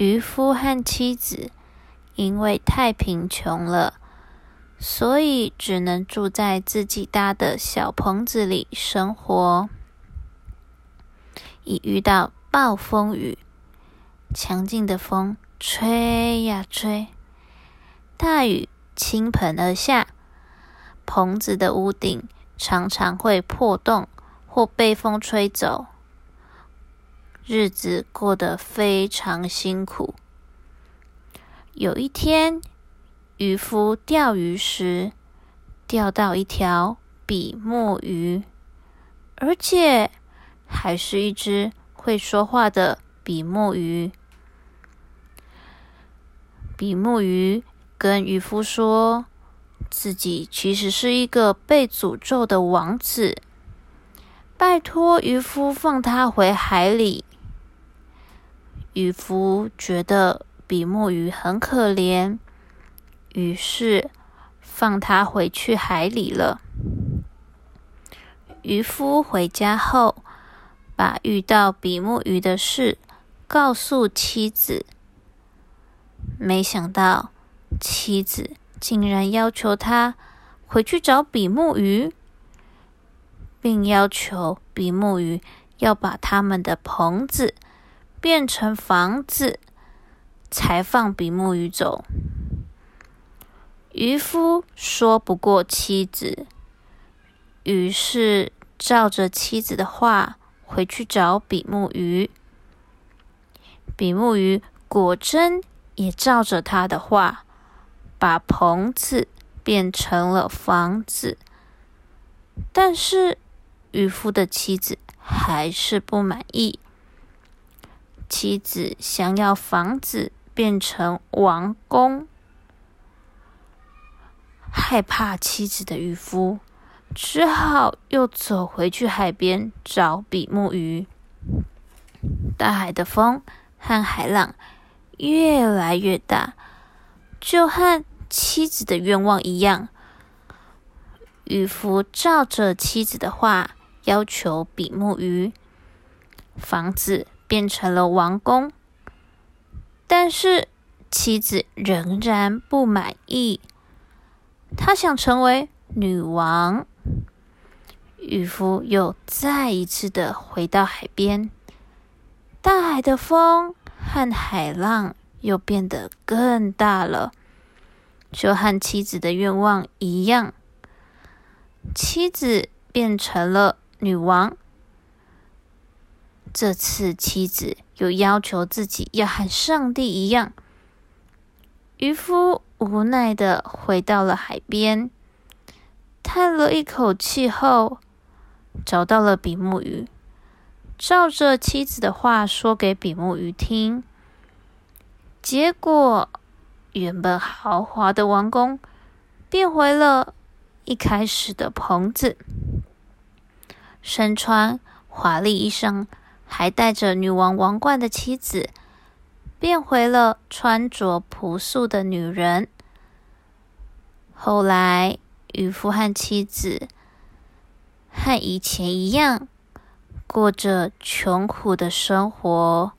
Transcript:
渔夫和妻子因为太贫穷了，所以只能住在自己搭的小棚子里生活。一遇到暴风雨，强劲的风吹呀吹，大雨倾盆而下，棚子的屋顶常常会破洞或被风吹走。日子过得非常辛苦。有一天，渔夫钓鱼时钓到一条比目鱼，而且还是一只会说话的比目鱼。比目鱼跟渔夫说，自己其实是一个被诅咒的王子，拜托渔夫放他回海里。渔夫觉得比目鱼很可怜，于是放它回去海里了。渔夫回家后，把遇到比目鱼的事告诉妻子，没想到妻子竟然要求他回去找比目鱼，并要求比目鱼要把他们的棚子。变成房子，才放比目鱼走。渔夫说不过妻子，于是照着妻子的话回去找比目鱼。比目鱼果真也照着他的话，把棚子变成了房子。但是渔夫的妻子还是不满意。妻子想要房子变成王宫，害怕妻子的渔夫只好又走回去海边找比目鱼。大海的风和海浪越来越大，就和妻子的愿望一样。渔夫照着妻子的话要求比目鱼房子。变成了王宫，但是妻子仍然不满意。她想成为女王。渔夫又再一次的回到海边，大海的风和海浪又变得更大了，就和妻子的愿望一样。妻子变成了女王。这次妻子又要求自己要和上帝一样。渔夫无奈的回到了海边，叹了一口气后，找到了比目鱼，照着妻子的话说给比目鱼听。结果，原本豪华的王宫变回了一开始的棚子，身穿华丽衣裳。还带着女王王冠的妻子，变回了穿着朴素的女人。后来，渔夫和妻子和以前一样，过着穷苦的生活。